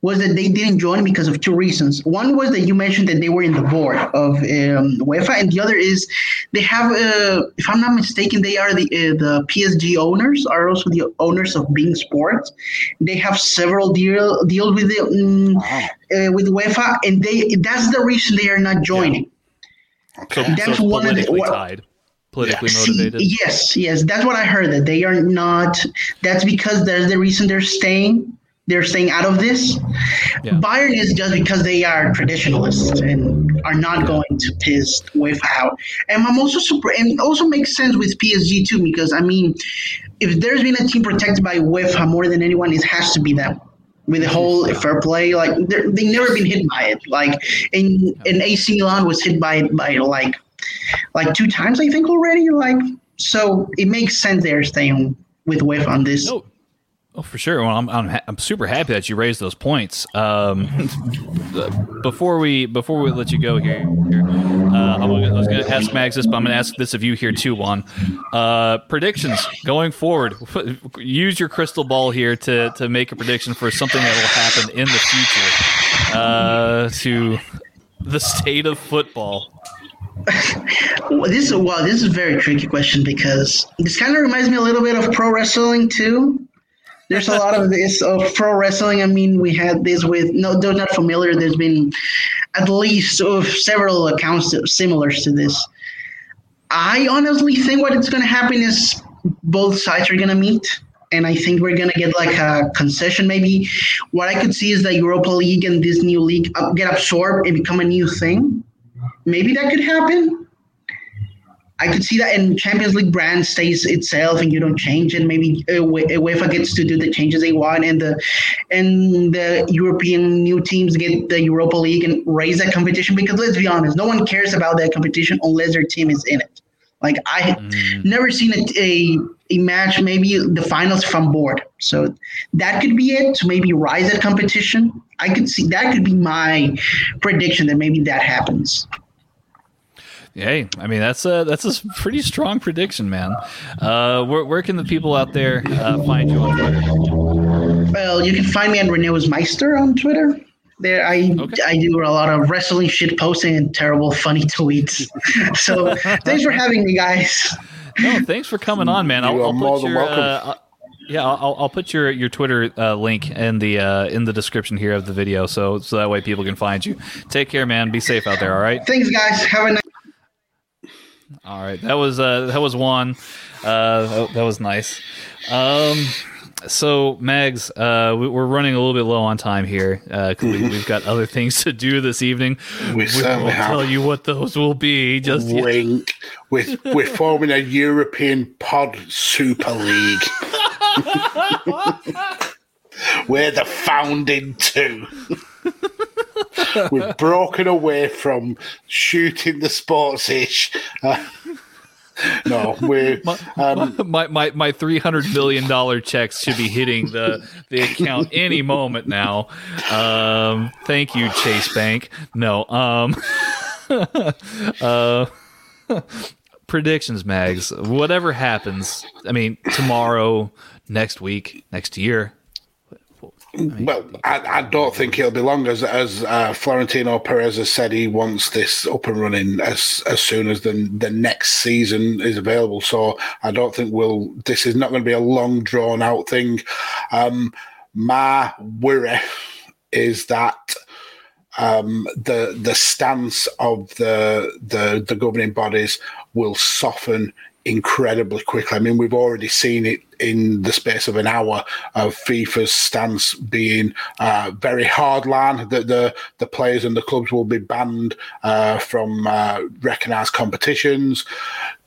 was that they didn't join because of two reasons. One was that you mentioned that they were in the board of um, UEFA, and the other is they have, uh, if I'm not mistaken, they are the uh, the PSG owners are also the owners of beIN Sports. They have several deal deals with the um, uh, with UEFA, and they that's the reason they are not joining. Yeah. Okay. So, that's so one politically of the, tied politically yeah. motivated. yes, yes, that's what I heard. That they are not. That's because that's the reason they're staying they're staying out of this. Yeah. Bayern is just because they are traditionalists and are not going to piss UEFA out. And I'm also super, and also makes sense with PSG too because I mean, if there's been a team protected by UEFA more than anyone, it has to be them. With the whole fair play, like they've never been hit by it. Like, in in AC Milan was hit by by like like two times, I think already. Like, so it makes sense they're staying with UEFA on this. No Oh, for sure. Well, I'm, I'm, I'm super happy that you raised those points. Um, before we before we let you go here, uh, I was going to ask Max this, but I'm going to ask this of you here too, Juan. Uh, predictions going forward. Use your crystal ball here to to make a prediction for something that will happen in the future uh, to the state of football. this is well, this is a very tricky question because this kind of reminds me a little bit of pro wrestling too there's a lot of this of pro wrestling. I mean, we had this with no, they're not familiar. There's been at least of several accounts similar to this. I honestly think what it's going to happen is both sides are going to meet, and I think we're going to get like a concession. Maybe what I could see is that Europa League and this new league get absorbed and become a new thing. Maybe that could happen. I could see that in Champions League brand stays itself and you don't change it. Maybe UEFA gets to do the changes they want, and the and the European new teams get the Europa League and raise that competition. Because let's be honest, no one cares about that competition unless their team is in it. Like I mm. never seen a, a, a match, maybe the finals from board. So that could be it. To maybe rise that competition. I could see that could be my prediction that maybe that happens. Hey, I mean that's a that's a pretty strong prediction, man. Uh, where, where can the people out there uh, find you on Twitter? Well, you can find me at Renews Meister on Twitter. There, I okay. I do a lot of wrestling shit posting and terrible funny tweets. so thanks for having me, guys. No, thanks for coming on, man. I'll, I'll put your, uh, yeah, I'll, I'll put your your Twitter uh, link in the uh, in the description here of the video, so so that way people can find you. Take care, man. Be safe out there. All right. Thanks, guys. Have a nice. All right, that was uh, that was Juan. Uh, that, that was nice. Um, so Mags, uh, we, are running a little bit low on time here. Uh, we, have got other things to do this evening. We, we will tell you what those will be. Just wink. We're, we're forming a European Pod Super League. we're the founding two. We've broken away from shooting the sports ish. Uh, no, we my, um, my, my my three hundred million dollar checks should be hitting the the account any moment now. Um, thank you, Chase Bank. No, um, uh, predictions, Mags. Whatever happens, I mean, tomorrow, next week, next year, well, I, I, don't think it'll be long as as uh, Florentino Perez has said he wants this up and running as as soon as the the next season is available. So I don't think we'll. This is not going to be a long drawn out thing. Um, my worry is that um, the the stance of the the the governing bodies will soften incredibly quickly. I mean, we've already seen it in the space of an hour of FIFA's stance being uh, very hardline that the the players and the clubs will be banned uh, from uh, recognised competitions.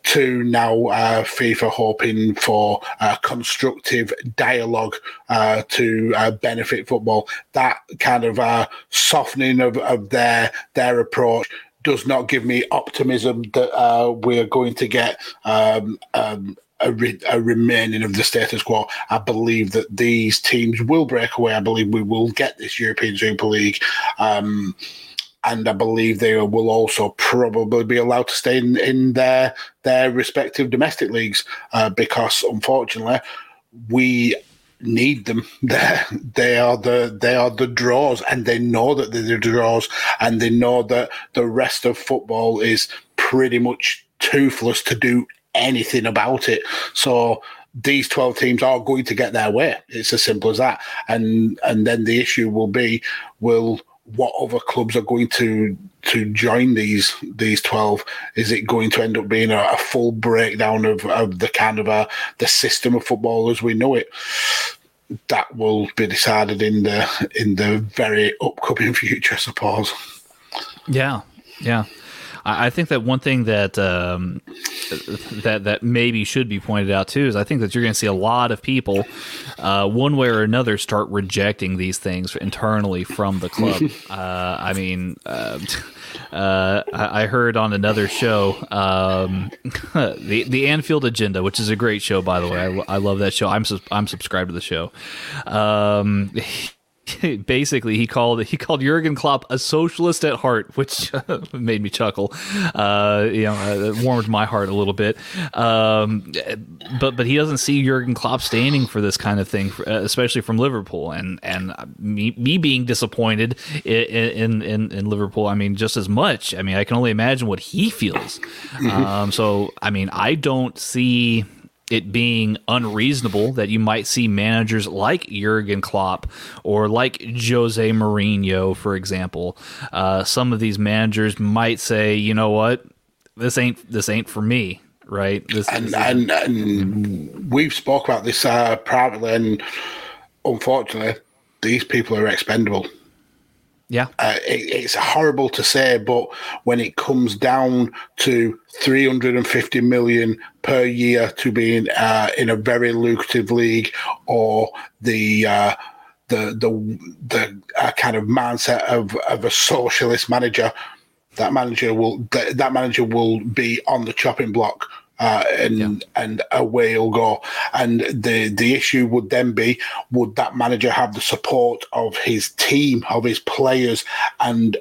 To now, uh, FIFA hoping for constructive dialogue uh, to uh, benefit football. That kind of softening of, of their their approach does not give me optimism that uh, we're going to get um, um, a, re- a, remaining of the status quo. I believe that these teams will break away. I believe we will get this European Super League. Um, and I believe they will also probably be allowed to stay in, in their their respective domestic leagues uh, because, unfortunately, we need them. They're, they are the they are the draws, and they know that they're the draws, and they know that the rest of football is pretty much toothless to do anything about it. So these 12 teams are going to get their way. It's as simple as that. And and then the issue will be will what other clubs are going to to join these these 12 is it going to end up being a, a full breakdown of, of the kind of a the system of football as we know it? That will be decided in the in the very upcoming future i suppose. Yeah yeah I think that one thing that um, that that maybe should be pointed out too is I think that you're going to see a lot of people, uh, one way or another, start rejecting these things internally from the club. uh, I mean. Uh, uh, I heard on another show, um, the the Anfield Agenda, which is a great show, by the way. I, I love that show. I'm su- I'm subscribed to the show. Um, basically he called he called Jurgen Klopp a socialist at heart, which made me chuckle. Uh, you know, uh, it warmed my heart a little bit. Um, but but he doesn't see Jurgen Klopp standing for this kind of thing, uh, especially from Liverpool, and and me, me being disappointed in, in in Liverpool. I mean, just as much. I mean, I can only imagine what he feels. Um, so I mean, I don't see it being unreasonable that you might see managers like Jurgen Klopp or like Jose Mourinho, for example. Uh, some of these managers might say, you know what, this ain't this ain't for me, right? This, and, this and, and, we've spoke about this uh, privately, and unfortunately, these people are expendable. Yeah. Uh, it, it's horrible to say, but when it comes down to 350 million per year to being in, uh, in a very lucrative league or the uh, the the the uh, kind of mindset of, of a socialist manager, that manager will that manager will be on the chopping block uh, and yeah. and away he'll go. And the the issue would then be: would that manager have the support of his team, of his players? And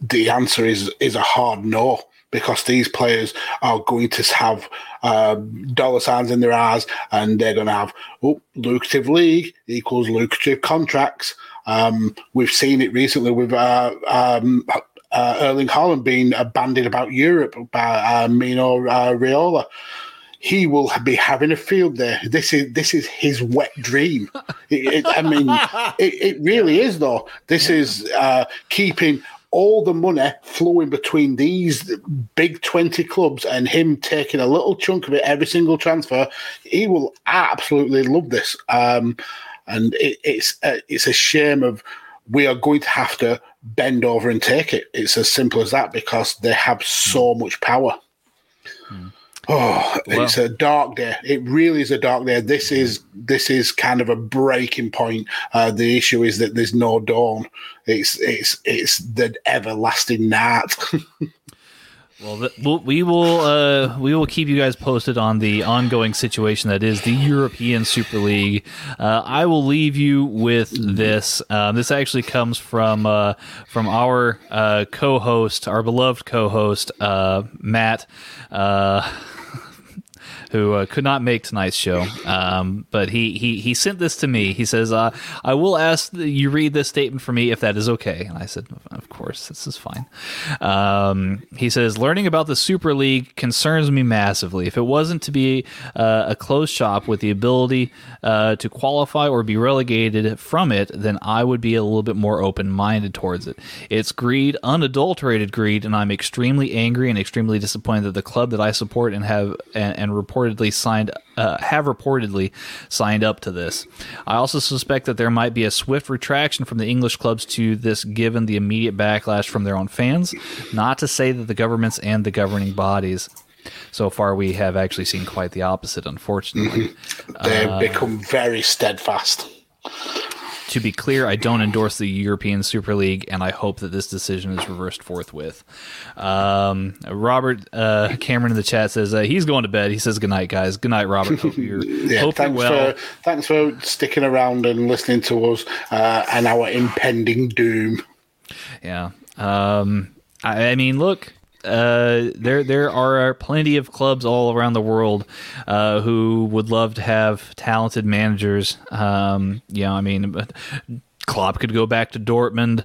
the answer is is a hard no because these players are going to have uh, dollar signs in their eyes and they're going to have oh, lucrative league equals lucrative contracts. Um, we've seen it recently with uh, um, uh, Erling Haaland being abandoned about Europe by uh, Mino uh, Raiola. He will be having a field there. This is this is his wet dream. It, it, I mean, it, it, really is though. This is uh, keeping all the money flowing between these big 20 clubs and him taking a little chunk of it every single transfer. He will absolutely love this. Um, and it, it's uh, it's a shame of we are going to have to bend over and take it. It's as simple as that because they have so hmm. much power. Mm. Oh, well, it's a dark day. It really is a dark day. This is this is kind of a breaking point. Uh, the issue is that there's no dawn. It's it's it's the everlasting night. Well, we'll, we will uh, we will keep you guys posted on the ongoing situation that is the European Super League. Uh, I will leave you with this. Um, this actually comes from uh, from our uh, co-host, our beloved co-host uh, Matt. Who uh, could not make tonight's show. Um, but he, he he sent this to me. He says, uh, "I will ask you read this statement for me if that is okay." And I said, "Of course, this is fine." Um, he says, "Learning about the Super League concerns me massively. If it wasn't to be uh, a closed shop with the ability uh, to qualify or be relegated from it, then I would be a little bit more open minded towards it. It's greed, unadulterated greed, and I'm extremely angry and extremely disappointed that the club that I support and have and, and report." Reportedly signed uh, have reportedly signed up to this. I also suspect that there might be a swift retraction from the English clubs to this, given the immediate backlash from their own fans. Not to say that the governments and the governing bodies. So far, we have actually seen quite the opposite, unfortunately. Mm-hmm. They've uh, become very steadfast to be clear, I don't endorse the European Super League, and I hope that this decision is reversed forthwith. Um, Robert uh, Cameron in the chat says uh, he's going to bed. He says good night, guys. Good night, Robert. Hope you're, yeah, hope thanks you're well. For, thanks for sticking around and listening to us uh, and our impending doom. Yeah. Um, I, I mean, look uh, there there are plenty of clubs all around the world uh, who would love to have talented managers. Um, you know, I mean, Klopp could go back to Dortmund.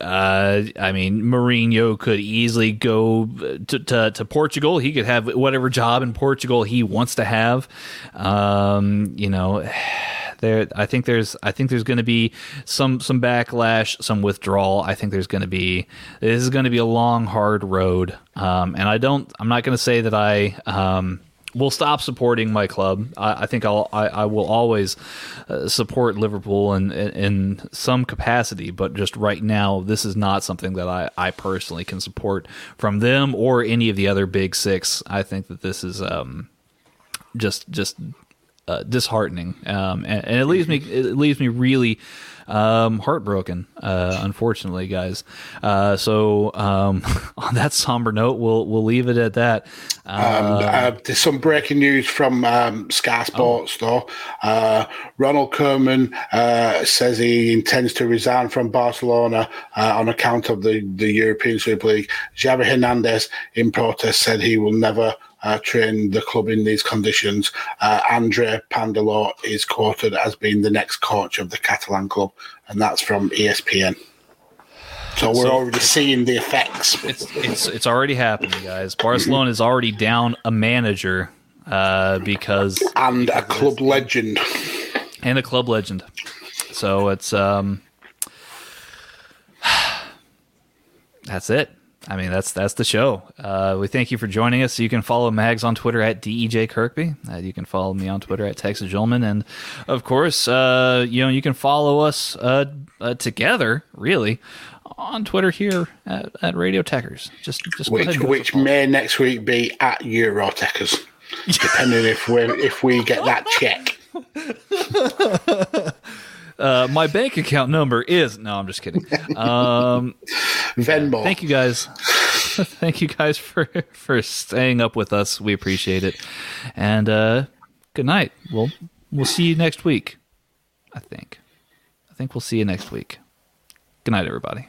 Uh, I mean, Mourinho could easily go to, to, to, Portugal. He could have whatever job in Portugal he wants to have. Um, you know there I think there's I think there's going to be some some backlash, some withdrawal. I think there's going to be this is going to be a long, hard road. Um, and I don't I'm not going to say that I um, will stop supporting my club. I, I think I'll I, I will always uh, support Liverpool in, in, in some capacity, but just right now, this is not something that I I personally can support from them or any of the other big six. I think that this is um, just just uh, disheartening, um, and, and, it leaves me it leaves me really um, heartbroken. Uh, unfortunately, guys. Uh, so um, on that somber note, we'll we'll leave it at that. Um, uh, there's some breaking news from um, Sky Sports, oh. though. Uh, Ronald Koeman uh, says he intends to resign from Barcelona on account of the the European Super League. Xavi Hernandez, in protest, said he will never uh, train the club in these conditions. Uh, Andre Pandolo is quoted as being the next coach of the Catalan club, and that's from ESPN. So we're so already seeing the effects. It's it's it's already happening, guys. Barcelona is already down a manager uh, because and a club legend and a club legend. So it's um, that's it. I mean, that's that's the show. Uh, we thank you for joining us. You can follow Mags on Twitter at DEJ Kirkby. Uh, you can follow me on Twitter at Texas Gentleman. And of course, uh, you know, you can follow us uh, uh, together, really, on Twitter here at, at Radio Techers. Just just which and give us a which may next week be at Eurotechers, depending if we if we get that check. Uh, my bank account number is no, I'm just kidding. Um, Venmo. thank you guys. thank you guys for for staying up with us. We appreciate it. And uh, good night. We'll we'll see you next week. I think. I think we'll see you next week. Good night, everybody.